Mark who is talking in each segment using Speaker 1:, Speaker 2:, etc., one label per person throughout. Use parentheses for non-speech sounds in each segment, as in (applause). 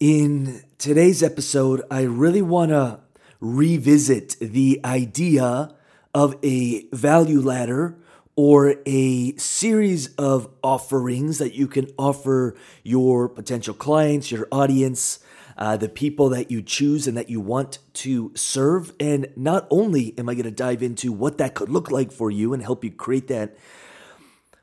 Speaker 1: In today's episode, I really want to revisit the idea of a value ladder or a series of offerings that you can offer your potential clients, your audience, uh, the people that you choose and that you want to serve. And not only am I going to dive into what that could look like for you and help you create that,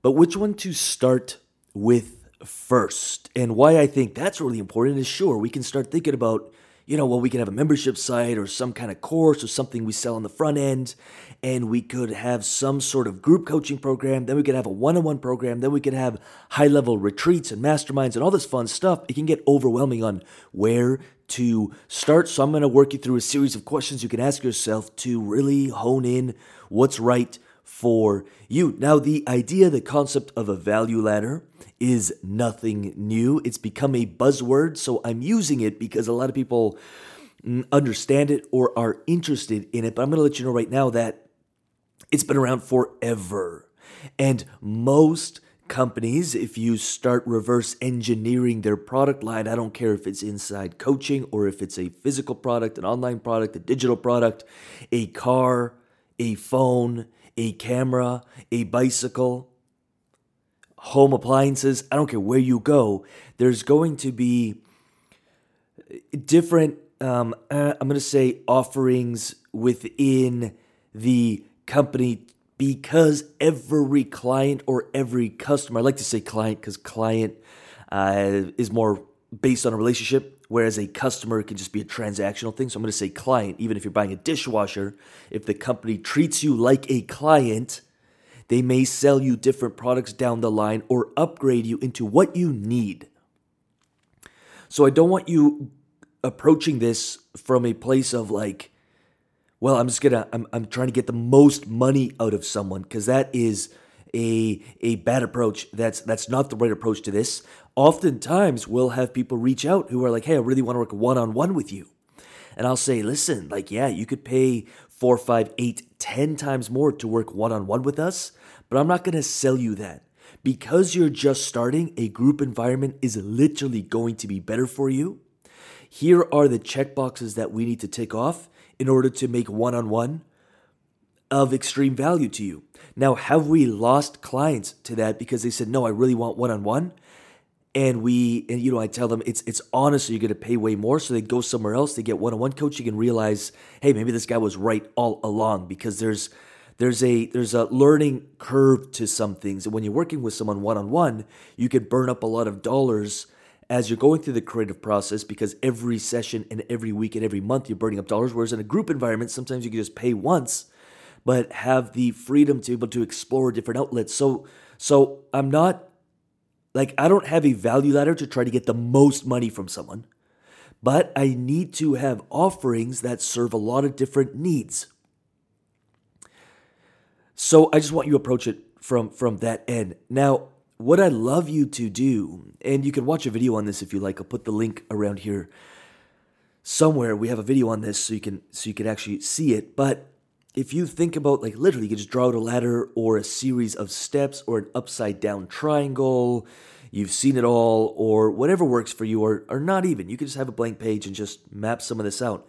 Speaker 1: but which one to start with first. And why I think that's really important is sure, we can start thinking about, you know, well, we can have a membership site or some kind of course or something we sell on the front end, and we could have some sort of group coaching program. Then we could have a one on one program. Then we could have high level retreats and masterminds and all this fun stuff. It can get overwhelming on where to start. So I'm going to work you through a series of questions you can ask yourself to really hone in what's right for you. Now, the idea, the concept of a value ladder is nothing new. It's become a buzzword, so I'm using it because a lot of people mm, understand it or are interested in it. But I'm going to let you know right now that it's been around forever. And most companies, if you start reverse engineering their product line, I don't care if it's inside coaching or if it's a physical product, an online product, a digital product, a car, a phone, a camera, a bicycle, home appliances, I don't care where you go, there's going to be different, um, uh, I'm going to say, offerings within the company because every client or every customer, I like to say client because client uh, is more based on a relationship, whereas a customer can just be a transactional thing. So I'm going to say client, even if you're buying a dishwasher, if the company treats you like a client, they may sell you different products down the line or upgrade you into what you need. So I don't want you approaching this from a place of like, well, I'm just gonna, I'm, I'm trying to get the most money out of someone because that is a a bad approach. That's that's not the right approach to this. Oftentimes, we'll have people reach out who are like, "Hey, I really want to work one on one with you," and I'll say, "Listen, like, yeah, you could pay four, five, eight, ten times more to work one on one with us, but I'm not going to sell you that." Because you're just starting, a group environment is literally going to be better for you. Here are the check boxes that we need to tick off in order to make one on one of extreme value to you. Now, have we lost clients to that because they said, no, I really want one on one? And we, and you know, I tell them it's it's honestly you're going to pay way more, so they go somewhere else. They get one on one coaching and realize, hey, maybe this guy was right all along because there's there's a there's a learning curve to some things. And when you're working with someone one on one, you can burn up a lot of dollars as you're going through the creative process because every session and every week and every month you're burning up dollars. Whereas in a group environment, sometimes you can just pay once but have the freedom to be able to explore different outlets. So so I'm not like I don't have a value ladder to try to get the most money from someone, but I need to have offerings that serve a lot of different needs. So I just want you to approach it from from that end. Now, what I love you to do, and you can watch a video on this if you like. I'll put the link around here somewhere. We have a video on this so you can so you can actually see it. But if you think about like literally you can just draw out a ladder or a series of steps or an upside down triangle you've seen it all or whatever works for you or, or not even. You can just have a blank page and just map some of this out.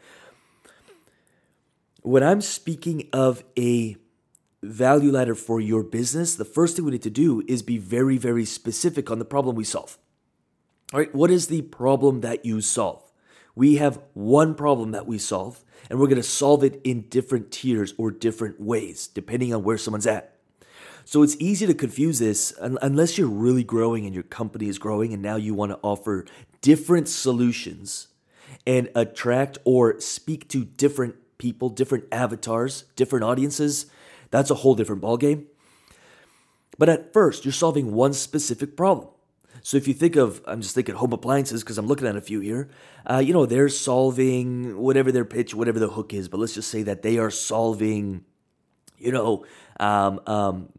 Speaker 1: When i'm speaking of a value ladder for your business the first thing we need to do is be very very specific on the problem we solve. All right what is the problem that you solve we have one problem that we solve, and we're going to solve it in different tiers or different ways, depending on where someone's at. So it's easy to confuse this unless you're really growing and your company is growing, and now you want to offer different solutions and attract or speak to different people, different avatars, different audiences. That's a whole different ballgame. But at first, you're solving one specific problem. So if you think of, I'm just thinking home appliances because I'm looking at a few here. Uh, you know, they're solving whatever their pitch, whatever the hook is. But let's just say that they are solving, you know, um, um,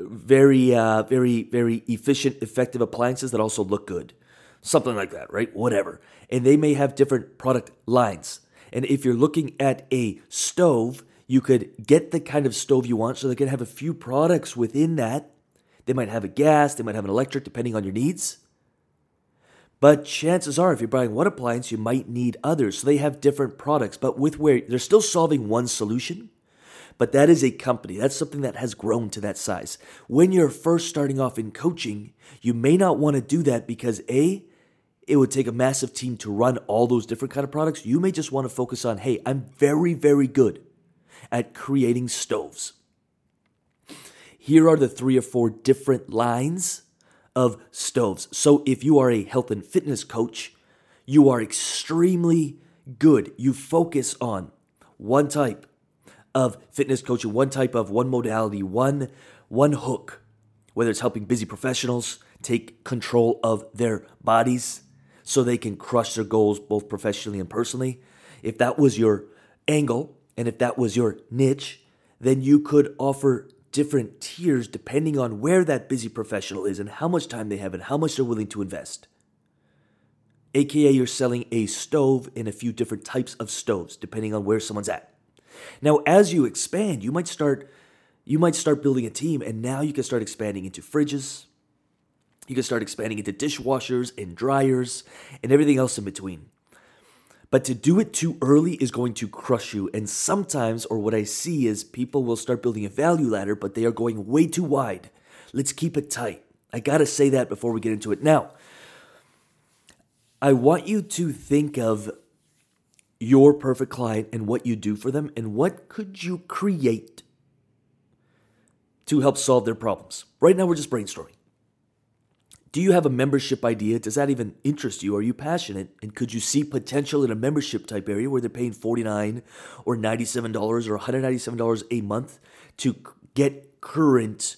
Speaker 1: very, uh, very, very efficient, effective appliances that also look good, something like that, right? Whatever. And they may have different product lines. And if you're looking at a stove, you could get the kind of stove you want. So they can have a few products within that they might have a gas, they might have an electric, depending on your needs. But chances are, if you're buying one appliance, you might need others. So they have different products, but with where they're still solving one solution. But that is a company. That's something that has grown to that size. When you're first starting off in coaching, you may not want to do that because A, it would take a massive team to run all those different kind of products. You may just want to focus on, hey, I'm very, very good at creating stoves. Here are the three or four different lines of stoves. So if you are a health and fitness coach, you are extremely good. You focus on one type of fitness coaching, one type of one modality, one one hook, whether it's helping busy professionals take control of their bodies so they can crush their goals both professionally and personally. If that was your angle and if that was your niche, then you could offer different tiers depending on where that busy professional is and how much time they have and how much they're willing to invest. AKA, you're selling a stove in a few different types of stoves depending on where someone's at. Now, as you expand, you might start you might start building a team and now you can start expanding into fridges. You can start expanding into dishwashers and dryers and everything else in between. But to do it too early is going to crush you. And sometimes, or what I see is people will start building a value ladder, but they are going way too wide. Let's keep it tight. I gotta say that before we get into it. Now, I want you to think of your perfect client and what you do for them and what could you create to help solve their problems. Right now, we're just brainstorming. Do you have a membership idea? Does that even interest you? Are you passionate? And could you see potential in a membership type area where they're paying 49 or $97 or $197 a month to get current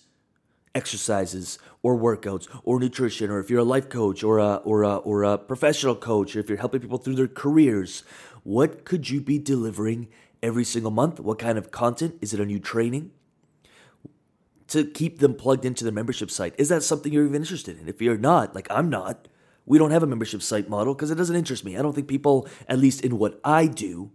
Speaker 1: exercises or workouts or nutrition or if you're a life coach or a, or a, or a professional coach or if you're helping people through their careers, what could you be delivering every single month? What kind of content? Is it a new training? To keep them plugged into the membership site. Is that something you're even interested in? If you're not, like I'm not, we don't have a membership site model because it doesn't interest me. I don't think people, at least in what I do,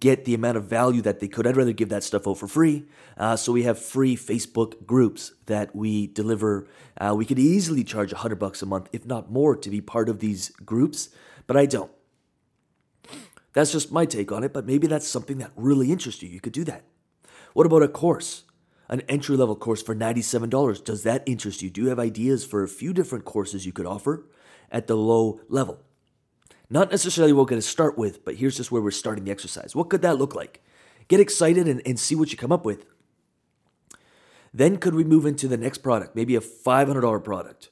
Speaker 1: get the amount of value that they could. I'd rather give that stuff out for free. Uh, so we have free Facebook groups that we deliver. Uh, we could easily charge a hundred bucks a month, if not more, to be part of these groups, but I don't. That's just my take on it, but maybe that's something that really interests you. You could do that. What about a course? An entry level course for $97. Does that interest you? Do you have ideas for a few different courses you could offer at the low level? Not necessarily what we're going to start with, but here's just where we're starting the exercise. What could that look like? Get excited and, and see what you come up with. Then could we move into the next product, maybe a $500 product?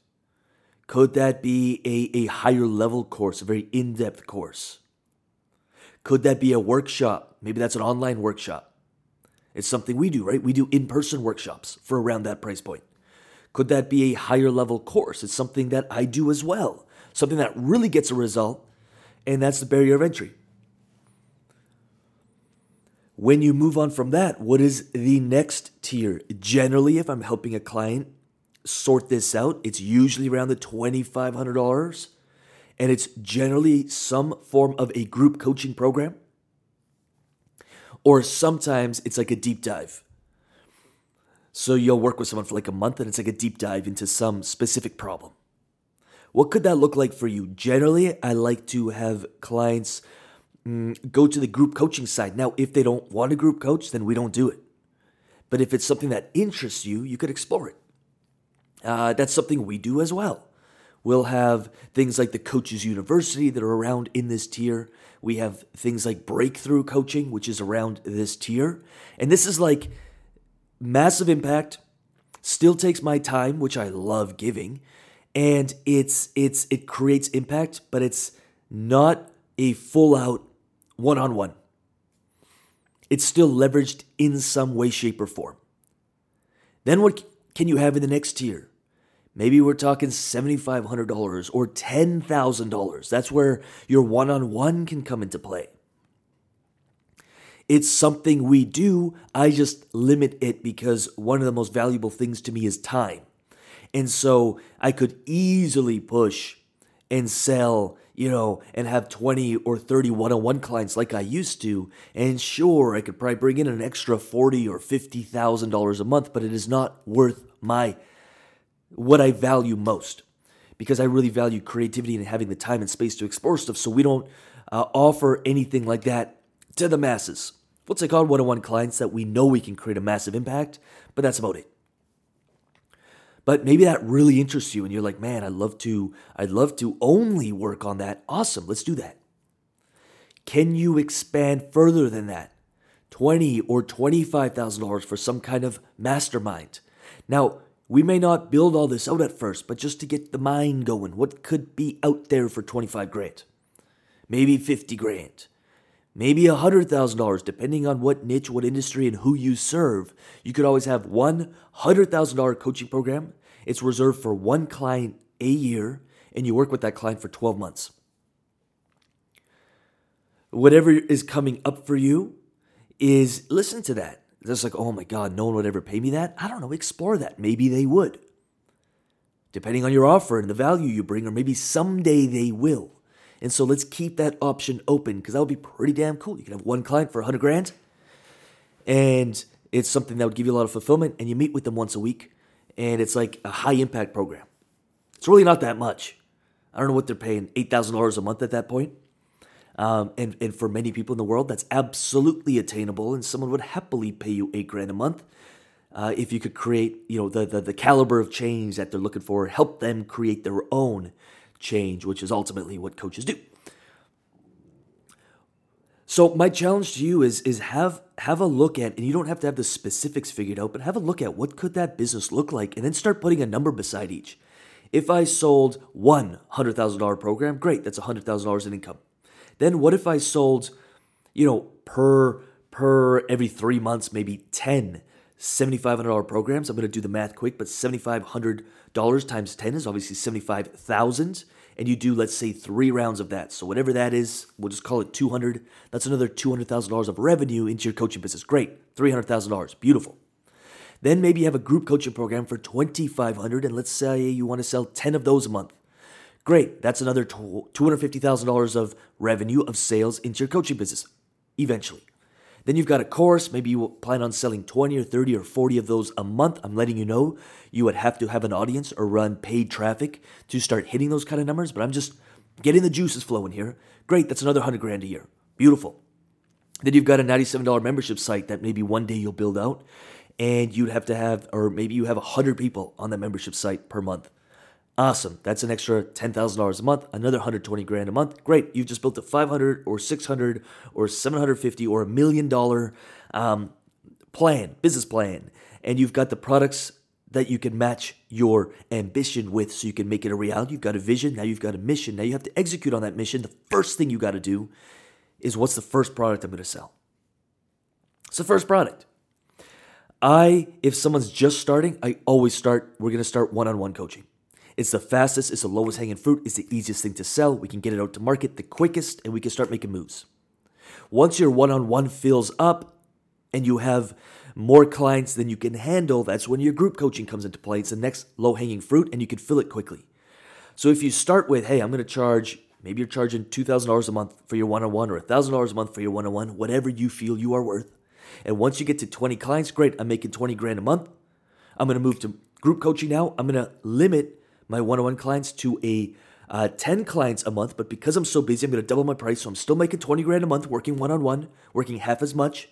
Speaker 1: Could that be a, a higher level course, a very in depth course? Could that be a workshop? Maybe that's an online workshop. It's something we do, right? We do in person workshops for around that price point. Could that be a higher level course? It's something that I do as well, something that really gets a result, and that's the barrier of entry. When you move on from that, what is the next tier? Generally, if I'm helping a client sort this out, it's usually around the $2,500, and it's generally some form of a group coaching program or sometimes it's like a deep dive. So you'll work with someone for like a month and it's like a deep dive into some specific problem. What could that look like for you? Generally, I like to have clients mm, go to the group coaching side. Now, if they don't want a group coach, then we don't do it. But if it's something that interests you, you could explore it. Uh, that's something we do as well. We'll have things like the Coaches University that are around in this tier. We have things like breakthrough coaching, which is around this tier. And this is like massive impact, still takes my time, which I love giving. And it's it's it creates impact, but it's not a full out one on one. It's still leveraged in some way, shape, or form. Then what can you have in the next tier? Maybe we're talking $7,500 or $10,000. That's where your one on one can come into play. It's something we do. I just limit it because one of the most valuable things to me is time. And so I could easily push and sell, you know, and have 20 or 30 one on one clients like I used to. And sure, I could probably bring in an extra 40 or $50,000 a month, but it is not worth my what I value most. because I really value creativity and having the time and space to explore stuff. So we don't uh, offer anything like that to the masses. We'll take on one on one clients that we know we can create a massive impact, but that's about it. But maybe that really interests you and you're like, man, I'd love to, I'd love to only work on that. Awesome, let's do that. Can you expand further than that? Twenty or twenty-five thousand dollars for some kind of mastermind. Now, we may not build all this out at first, but just to get the mind going, what could be out there for 25 grand? Maybe 50 grand. Maybe $100,000, depending on what niche, what industry, and who you serve. You could always have one $100,000 coaching program. It's reserved for one client a year, and you work with that client for 12 months. Whatever is coming up for you is listen to that it's like, oh my God, no one would ever pay me that. I don't know, explore that. Maybe they would. Depending on your offer and the value you bring, or maybe someday they will. And so let's keep that option open because that would be pretty damn cool. You can have one client for 100 grand, and it's something that would give you a lot of fulfillment, and you meet with them once a week, and it's like a high impact program. It's really not that much. I don't know what they're paying, $8,000 a month at that point. Um, and, and for many people in the world, that's absolutely attainable, and someone would happily pay you eight grand a month uh, if you could create, you know, the, the the caliber of change that they're looking for, help them create their own change, which is ultimately what coaches do. So my challenge to you is is have have a look at, and you don't have to have the specifics figured out, but have a look at what could that business look like, and then start putting a number beside each. If I sold one hundred thousand dollar program, great, that's hundred thousand dollars in income. Then what if I sold, you know, per per every three months, maybe 10 $7,500 programs. I'm going to do the math quick, but $7,500 times 10 is obviously 75,000. And you do, let's say, three rounds of that. So whatever that is, we'll just call it 200. That's another $200,000 of revenue into your coaching business. Great. $300,000. Beautiful. Then maybe you have a group coaching program for 2500 and let's say you want to sell 10 of those a month. Great. That's another $250,000 of revenue of sales into your coaching business eventually. Then you've got a course. Maybe you plan on selling 20 or 30 or 40 of those a month. I'm letting you know you would have to have an audience or run paid traffic to start hitting those kind of numbers, but I'm just getting the juices flowing here. Great. That's another 100 grand a year. Beautiful. Then you've got a $97 membership site that maybe one day you'll build out and you'd have to have, or maybe you have 100 people on that membership site per month. Awesome. That's an extra $10,000 a month, another 120 grand a month. Great. You've just built a 500 or 600 or 750 or a million dollar um, plan, business plan. And you've got the products that you can match your ambition with so you can make it a reality. You've got a vision, now you've got a mission. Now you have to execute on that mission. The first thing you got to do is what's the first product I'm going to sell? It's the first product. I, if someone's just starting, I always start, we're going to start one on one coaching. It's the fastest, it's the lowest hanging fruit, it's the easiest thing to sell. We can get it out to market the quickest, and we can start making moves. Once your one on one fills up and you have more clients than you can handle, that's when your group coaching comes into play. It's the next low hanging fruit, and you can fill it quickly. So if you start with, hey, I'm going to charge, maybe you're charging $2,000 a month for your one on one or $1,000 a month for your one on one, whatever you feel you are worth. And once you get to 20 clients, great, I'm making 20 grand a month. I'm going to move to group coaching now. I'm going to limit my one on one clients to a uh, 10 clients a month, but because I'm so busy, I'm going to double my price. So I'm still making 20 grand a month working one on one, working half as much.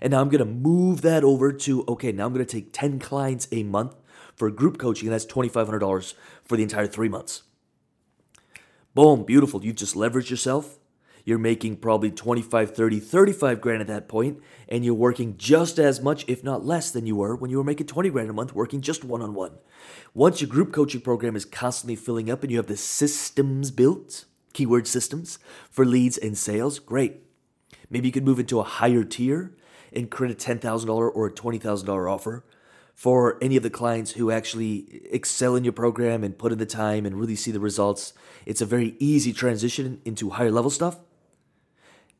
Speaker 1: And now I'm going to move that over to okay, now I'm going to take 10 clients a month for group coaching, and that's $2,500 for the entire three months. Boom, beautiful. You just leverage yourself you're making probably 25, 30, 35 grand at that point, and you're working just as much, if not less, than you were when you were making 20 grand a month working just one on one. Once your group coaching program is constantly filling up and you have the systems built, keyword systems, for leads and sales, great. Maybe you could move into a higher tier and create a $10,000 or a $20,000 offer for any of the clients who actually excel in your program and put in the time and really see the results. It's a very easy transition into higher level stuff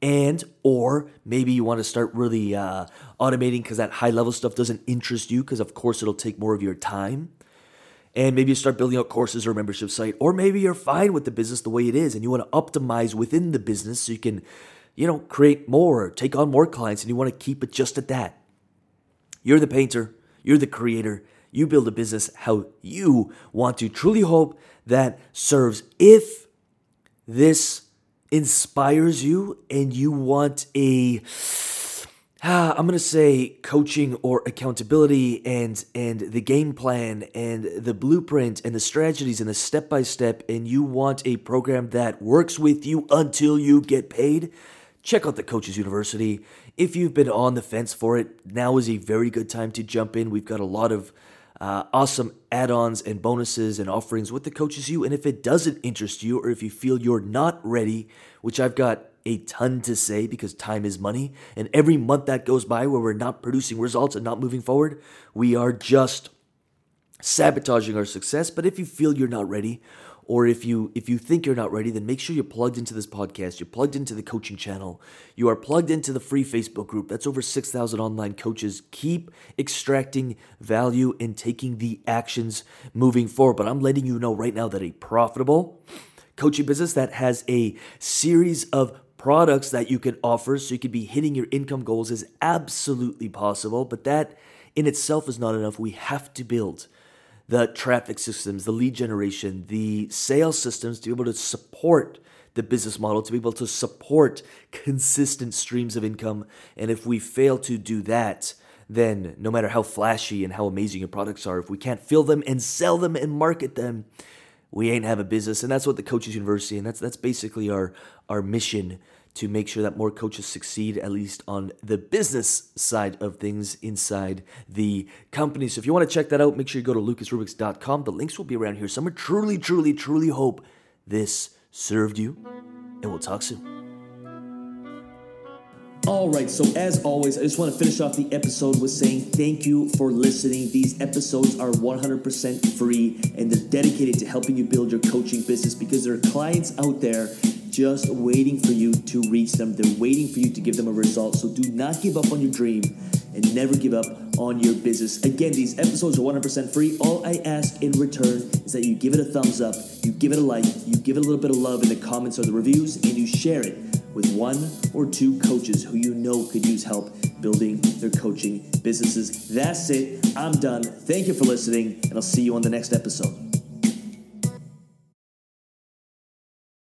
Speaker 1: and or maybe you want to start really uh, automating because that high level stuff doesn't interest you because of course it'll take more of your time and maybe you start building out courses or a membership site or maybe you're fine with the business the way it is and you want to optimize within the business so you can you know create more take on more clients and you want to keep it just at that you're the painter you're the creator you build a business how you want to. Truly hope that serves. If this inspires you and you want a (sighs) I'm gonna say coaching or accountability and and the game plan and the blueprint and the strategies and the step by step, and you want a program that works with you until you get paid. Check out the Coaches University. If you've been on the fence for it, now is a very good time to jump in. We've got a lot of uh, awesome add ons and bonuses and offerings with the Coaches U. And if it doesn't interest you, or if you feel you're not ready, which I've got a ton to say because time is money. And every month that goes by where we're not producing results and not moving forward, we are just sabotaging our success. But if you feel you're not ready, or if you if you think you're not ready then make sure you're plugged into this podcast. You're plugged into the coaching channel. You are plugged into the free facebook group. That's over 6000 online coaches. Keep extracting value and taking the actions moving forward. But i'm letting you know right now that a profitable coaching business that has a series of products that you can offer so you can be hitting your income goals is absolutely possible, but that in itself is not enough. We have to build the traffic systems, the lead generation, the sales systems to be able to support the business model, to be able to support consistent streams of income. And if we fail to do that, then no matter how flashy and how amazing your products are, if we can't fill them and sell them and market them, we ain't have a business. And that's what the Coaches University, and that's that's basically our our mission to make sure that more coaches succeed, at least on the business side of things inside the company. So if you want to check that out, make sure you go to lucasrubix.com. The links will be around here somewhere. Truly, truly, truly hope this served you, and we'll talk soon. All right, so as always, I just want to finish off the episode with saying thank you for listening. These episodes are 100% free and they're dedicated to helping you build your coaching business because there are clients out there just waiting for you to reach them. They're waiting for you to give them a result. So do not give up on your dream and never give up on your business. Again, these episodes are 100% free. All I ask in return is that you give it a thumbs up, you give it a like, you give it a little bit of love in the comments or the reviews, and you share it with one or two coaches who you know could use help building their coaching businesses. That's it. I'm done. Thank you for listening, and I'll see you on the next episode.